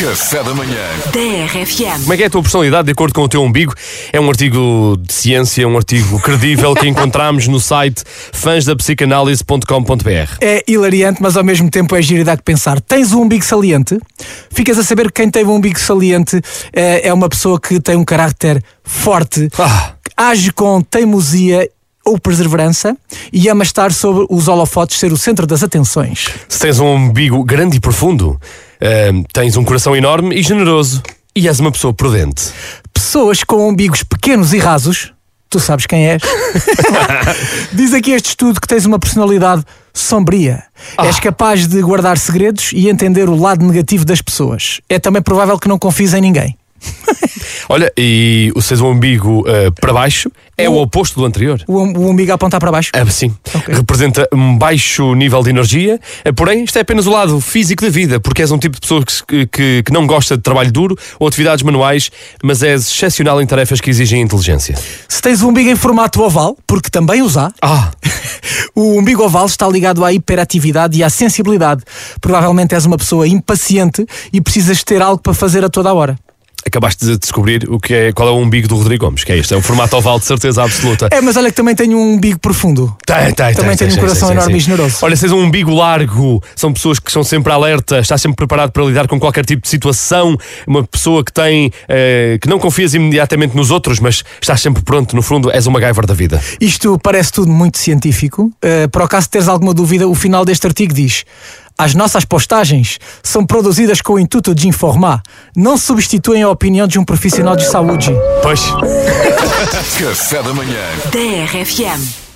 Café da manhã. TRFM. Como é que é a tua personalidade de acordo com o teu umbigo? É um artigo de ciência, um artigo credível que encontramos no site fansdapsicanalise.com.br. É hilariante, mas ao mesmo tempo é giro e dá que pensar. Tens um umbigo saliente? Ficas a saber que quem tem um umbigo saliente é, é uma pessoa que tem um carácter forte, Ah. age com teimosia ou perseverança e ama estar sobre os holofotes, ser o centro das atenções. Se tens um umbigo grande e profundo, tens um coração enorme e generoso e és uma pessoa prudente. Pessoas com umbigos pequenos e rasos, tu sabes quem és. Diz aqui este estudo que tens uma personalidade sombria. És capaz de guardar segredos e entender o lado negativo das pessoas. É também provável que não confies em ninguém. Olha, e o seres um umbigo ah, para baixo é o oposto do anterior. O, o umbigo a apontar para baixo. Ah, sim. Ok. Representa um baixo nível de energia, ah, porém, isto é apenas o lado físico da vida, porque és um tipo de pessoa que, que, que não gosta de trabalho duro ou atividades manuais, mas és excepcional em tarefas que exigem inteligência. Se tens o umbigo em formato oval, porque também os há, Ah, o umbigo oval está ligado à hiperatividade e à sensibilidade. Provavelmente és uma pessoa impaciente e precisas ter algo para fazer a toda a hora. Acabaste de descobrir o que é, qual é o umbigo do Rodrigo Gomes, que é este, é um formato oval de certeza absoluta. É, mas olha que também tenho um umbigo profundo. Tem, tem, Também tem, tenho um coração enorme e generoso. Olha, tens um umbigo largo, são pessoas que são sempre alerta, estás sempre preparado para lidar com qualquer tipo de situação, uma pessoa que tem, eh, que não confias imediatamente nos outros, mas estás sempre pronto, no fundo, és uma MacGyver da vida. Isto parece tudo muito científico. Uh, para o caso de teres alguma dúvida, o final deste artigo diz: As nossas postagens são produzidas com o intuito de informar, não substituem a opinião de um profissional de saúde. Pois. Café da manhã. TRFM.